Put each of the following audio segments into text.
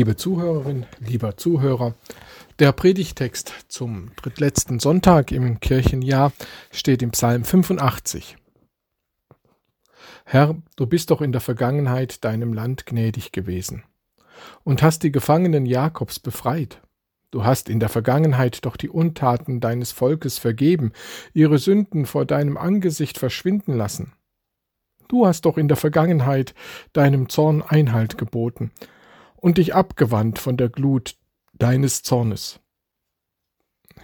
Liebe Zuhörerin, lieber Zuhörer, der Predigtext zum drittletzten Sonntag im Kirchenjahr steht im Psalm 85. Herr, du bist doch in der Vergangenheit deinem Land gnädig gewesen und hast die Gefangenen Jakobs befreit. Du hast in der Vergangenheit doch die Untaten deines Volkes vergeben, ihre Sünden vor deinem Angesicht verschwinden lassen. Du hast doch in der Vergangenheit deinem Zorn Einhalt geboten und dich abgewandt von der Glut deines Zornes.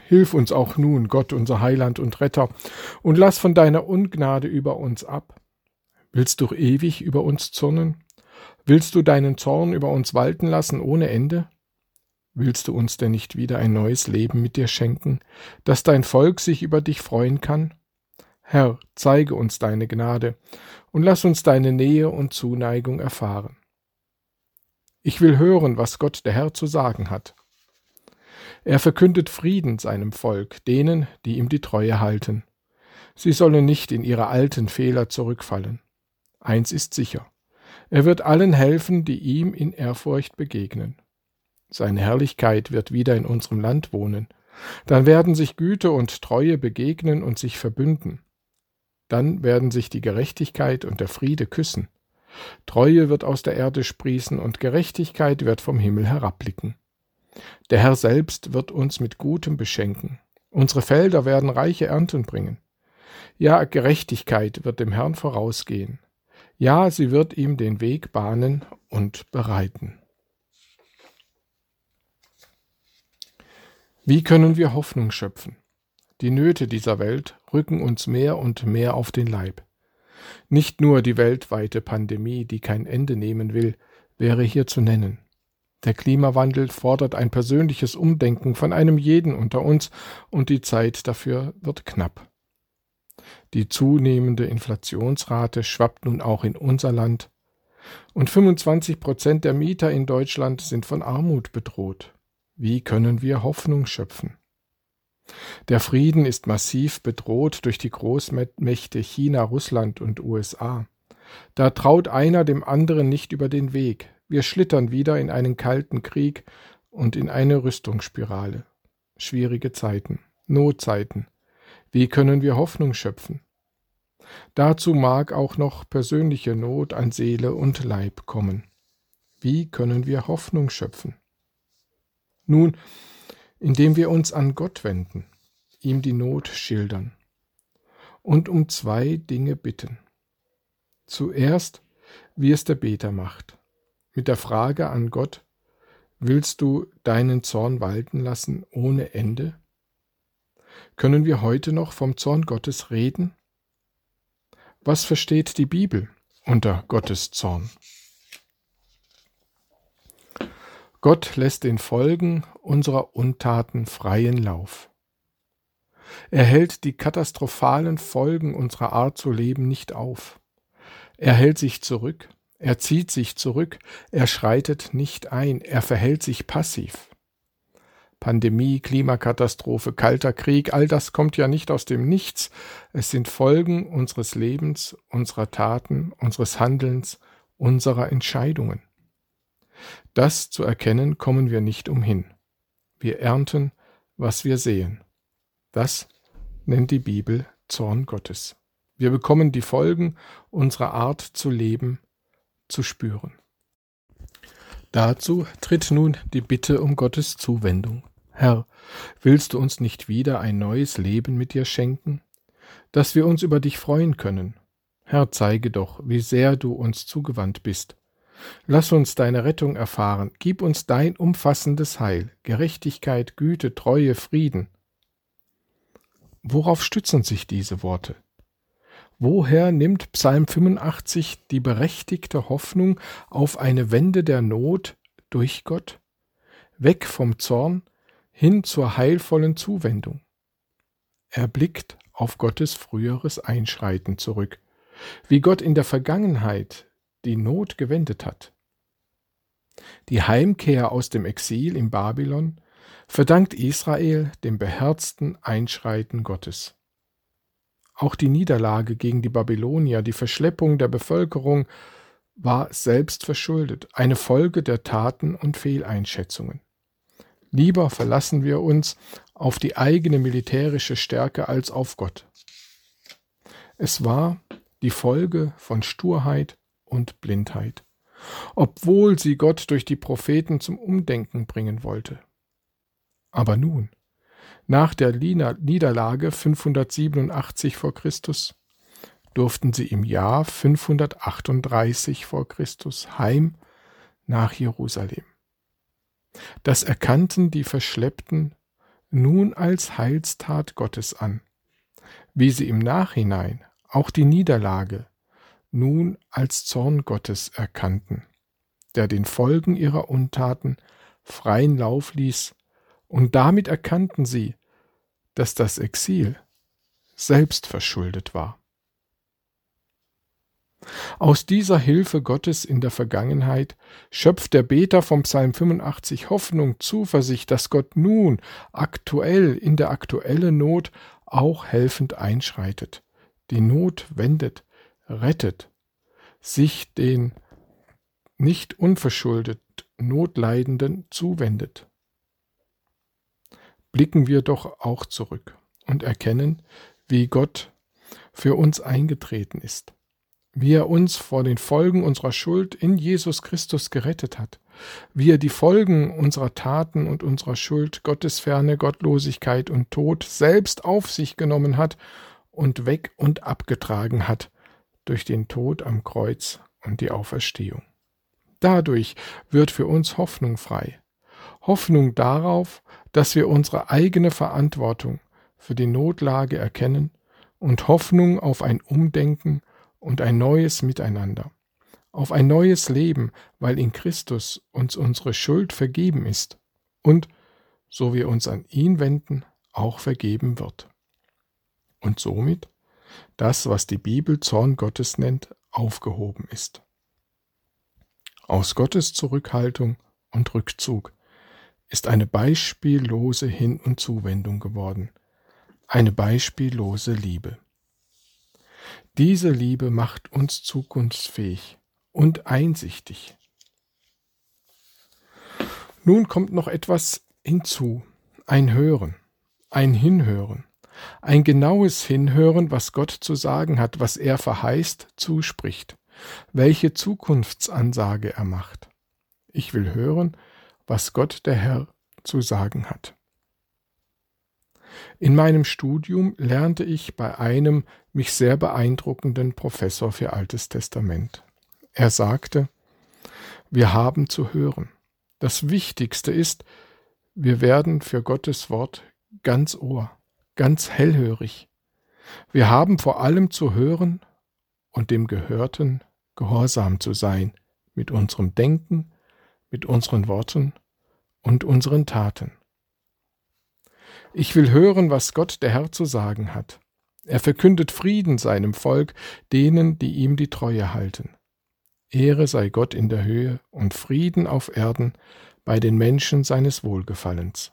Hilf uns auch nun, Gott, unser Heiland und Retter, und lass von deiner Ungnade über uns ab. Willst du ewig über uns zürnen? Willst du deinen Zorn über uns walten lassen ohne Ende? Willst du uns denn nicht wieder ein neues Leben mit dir schenken, dass dein Volk sich über dich freuen kann? Herr, zeige uns deine Gnade und lass uns deine Nähe und Zuneigung erfahren. Ich will hören, was Gott der Herr zu sagen hat. Er verkündet Frieden seinem Volk, denen, die ihm die Treue halten. Sie sollen nicht in ihre alten Fehler zurückfallen. Eins ist sicher. Er wird allen helfen, die ihm in Ehrfurcht begegnen. Seine Herrlichkeit wird wieder in unserem Land wohnen. Dann werden sich Güte und Treue begegnen und sich verbünden. Dann werden sich die Gerechtigkeit und der Friede küssen. Treue wird aus der Erde sprießen und Gerechtigkeit wird vom Himmel herabblicken. Der Herr selbst wird uns mit Gutem beschenken. Unsere Felder werden reiche Ernten bringen. Ja, Gerechtigkeit wird dem Herrn vorausgehen. Ja, sie wird ihm den Weg bahnen und bereiten. Wie können wir Hoffnung schöpfen? Die Nöte dieser Welt rücken uns mehr und mehr auf den Leib. Nicht nur die weltweite Pandemie, die kein Ende nehmen will, wäre hier zu nennen. Der Klimawandel fordert ein persönliches Umdenken von einem jeden unter uns, und die Zeit dafür wird knapp. Die zunehmende Inflationsrate schwappt nun auch in unser Land, und 25 Prozent der Mieter in Deutschland sind von Armut bedroht. Wie können wir Hoffnung schöpfen? Der Frieden ist massiv bedroht durch die Großmächte China, Russland und USA. Da traut einer dem anderen nicht über den Weg. Wir schlittern wieder in einen kalten Krieg und in eine Rüstungsspirale. Schwierige Zeiten, Notzeiten. Wie können wir Hoffnung schöpfen? Dazu mag auch noch persönliche Not an Seele und Leib kommen. Wie können wir Hoffnung schöpfen? Nun, indem wir uns an Gott wenden, ihm die Not schildern und um zwei Dinge bitten. Zuerst, wie es der Beter macht, mit der Frage an Gott, willst du deinen Zorn walten lassen ohne Ende? Können wir heute noch vom Zorn Gottes reden? Was versteht die Bibel unter Gottes Zorn? Gott lässt den Folgen unserer Untaten freien Lauf. Er hält die katastrophalen Folgen unserer Art zu leben nicht auf. Er hält sich zurück, er zieht sich zurück, er schreitet nicht ein, er verhält sich passiv. Pandemie, Klimakatastrophe, kalter Krieg, all das kommt ja nicht aus dem Nichts, es sind Folgen unseres Lebens, unserer Taten, unseres Handelns, unserer Entscheidungen. Das zu erkennen kommen wir nicht umhin. Wir ernten, was wir sehen. Das nennt die Bibel Zorn Gottes. Wir bekommen die Folgen unserer Art zu leben zu spüren. Dazu tritt nun die Bitte um Gottes Zuwendung. Herr, willst du uns nicht wieder ein neues Leben mit dir schenken, dass wir uns über dich freuen können? Herr, zeige doch, wie sehr du uns zugewandt bist Lass uns deine Rettung erfahren, gib uns dein umfassendes Heil, Gerechtigkeit, Güte, Treue, Frieden. Worauf stützen sich diese Worte? Woher nimmt Psalm 85 die berechtigte Hoffnung auf eine Wende der Not durch Gott? Weg vom Zorn hin zur heilvollen Zuwendung. Er blickt auf Gottes früheres Einschreiten zurück, wie Gott in der Vergangenheit die Not gewendet hat. Die Heimkehr aus dem Exil in Babylon verdankt Israel dem beherzten Einschreiten Gottes. Auch die Niederlage gegen die Babylonier, die Verschleppung der Bevölkerung war selbst verschuldet, eine Folge der Taten und Fehleinschätzungen. Lieber verlassen wir uns auf die eigene militärische Stärke als auf Gott. Es war die Folge von Sturheit und Blindheit, obwohl sie Gott durch die Propheten zum Umdenken bringen wollte. Aber nun, nach der Niederlage 587 vor Christus, durften sie im Jahr 538 vor Christus heim nach Jerusalem. Das erkannten die Verschleppten nun als Heilstat Gottes an, wie sie im Nachhinein auch die Niederlage nun als Zorn Gottes erkannten, der den Folgen ihrer Untaten freien Lauf ließ, und damit erkannten sie, dass das Exil selbst verschuldet war. Aus dieser Hilfe Gottes in der Vergangenheit schöpft der Beter vom Psalm 85 Hoffnung, Zuversicht, dass Gott nun aktuell in der aktuellen Not auch helfend einschreitet, die Not wendet, rettet, sich den nicht unverschuldet Notleidenden zuwendet. Blicken wir doch auch zurück und erkennen, wie Gott für uns eingetreten ist wie er uns vor den Folgen unserer Schuld in Jesus Christus gerettet hat, wie er die Folgen unserer Taten und unserer Schuld, Gottesferne, Gottlosigkeit und Tod selbst auf sich genommen hat und weg und abgetragen hat durch den Tod am Kreuz und die Auferstehung. Dadurch wird für uns Hoffnung frei. Hoffnung darauf, dass wir unsere eigene Verantwortung für die Notlage erkennen und Hoffnung auf ein Umdenken und ein neues Miteinander, auf ein neues Leben, weil in Christus uns unsere Schuld vergeben ist und, so wir uns an ihn wenden, auch vergeben wird. Und somit das, was die Bibel Zorn Gottes nennt, aufgehoben ist. Aus Gottes Zurückhaltung und Rückzug ist eine beispiellose Hin- und Zuwendung geworden, eine beispiellose Liebe. Diese Liebe macht uns zukunftsfähig und einsichtig. Nun kommt noch etwas hinzu, ein Hören, ein Hinhören, ein genaues Hinhören, was Gott zu sagen hat, was er verheißt, zuspricht, welche Zukunftsansage er macht. Ich will hören, was Gott der Herr zu sagen hat. In meinem Studium lernte ich bei einem mich sehr beeindruckenden Professor für Altes Testament. Er sagte, wir haben zu hören. Das Wichtigste ist, wir werden für Gottes Wort ganz Ohr, ganz hellhörig. Wir haben vor allem zu hören und dem Gehörten gehorsam zu sein, mit unserem Denken, mit unseren Worten und unseren Taten. Ich will hören, was Gott der Herr zu sagen hat. Er verkündet Frieden seinem Volk, denen, die ihm die Treue halten. Ehre sei Gott in der Höhe und Frieden auf Erden bei den Menschen seines Wohlgefallens.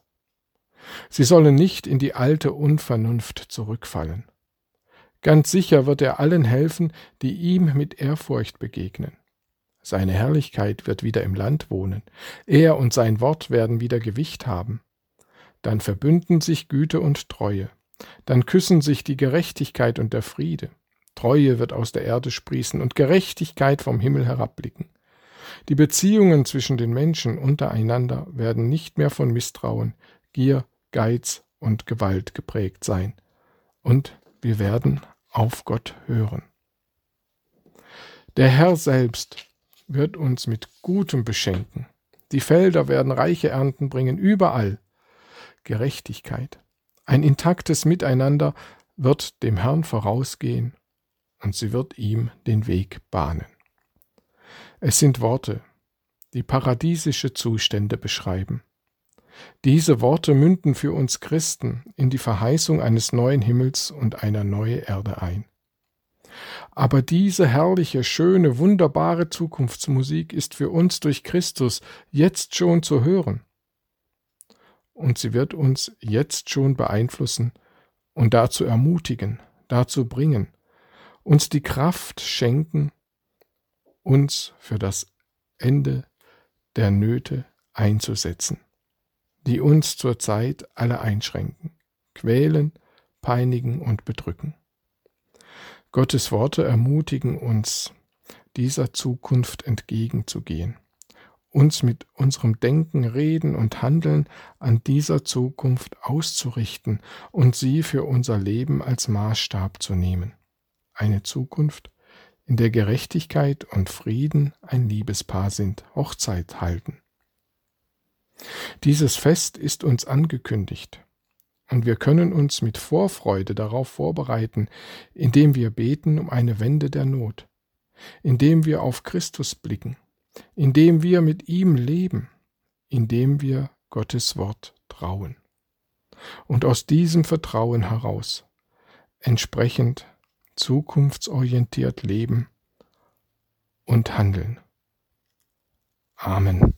Sie sollen nicht in die alte Unvernunft zurückfallen. Ganz sicher wird er allen helfen, die ihm mit Ehrfurcht begegnen. Seine Herrlichkeit wird wieder im Land wohnen, er und sein Wort werden wieder Gewicht haben. Dann verbünden sich Güte und Treue. Dann küssen sich die Gerechtigkeit und der Friede. Treue wird aus der Erde sprießen und Gerechtigkeit vom Himmel herabblicken. Die Beziehungen zwischen den Menschen untereinander werden nicht mehr von Misstrauen, Gier, Geiz und Gewalt geprägt sein. Und wir werden auf Gott hören. Der Herr selbst wird uns mit Gutem beschenken. Die Felder werden reiche Ernten bringen, überall, Gerechtigkeit. Ein intaktes Miteinander wird dem Herrn vorausgehen und sie wird ihm den Weg bahnen. Es sind Worte, die paradiesische Zustände beschreiben. Diese Worte münden für uns Christen in die Verheißung eines neuen Himmels und einer neuen Erde ein. Aber diese herrliche, schöne, wunderbare Zukunftsmusik ist für uns durch Christus jetzt schon zu hören und sie wird uns jetzt schon beeinflussen und dazu ermutigen, dazu bringen, uns die Kraft schenken, uns für das Ende der Nöte einzusetzen, die uns zurzeit alle einschränken, quälen, peinigen und bedrücken. Gottes Worte ermutigen uns, dieser Zukunft entgegenzugehen, uns mit unserem Denken, Reden und Handeln an dieser Zukunft auszurichten und sie für unser Leben als Maßstab zu nehmen. Eine Zukunft, in der Gerechtigkeit und Frieden ein Liebespaar sind, Hochzeit halten. Dieses Fest ist uns angekündigt, und wir können uns mit Vorfreude darauf vorbereiten, indem wir beten um eine Wende der Not, indem wir auf Christus blicken, indem wir mit ihm leben, indem wir Gottes Wort trauen. Und aus diesem Vertrauen heraus entsprechend zukunftsorientiert leben und handeln. Amen.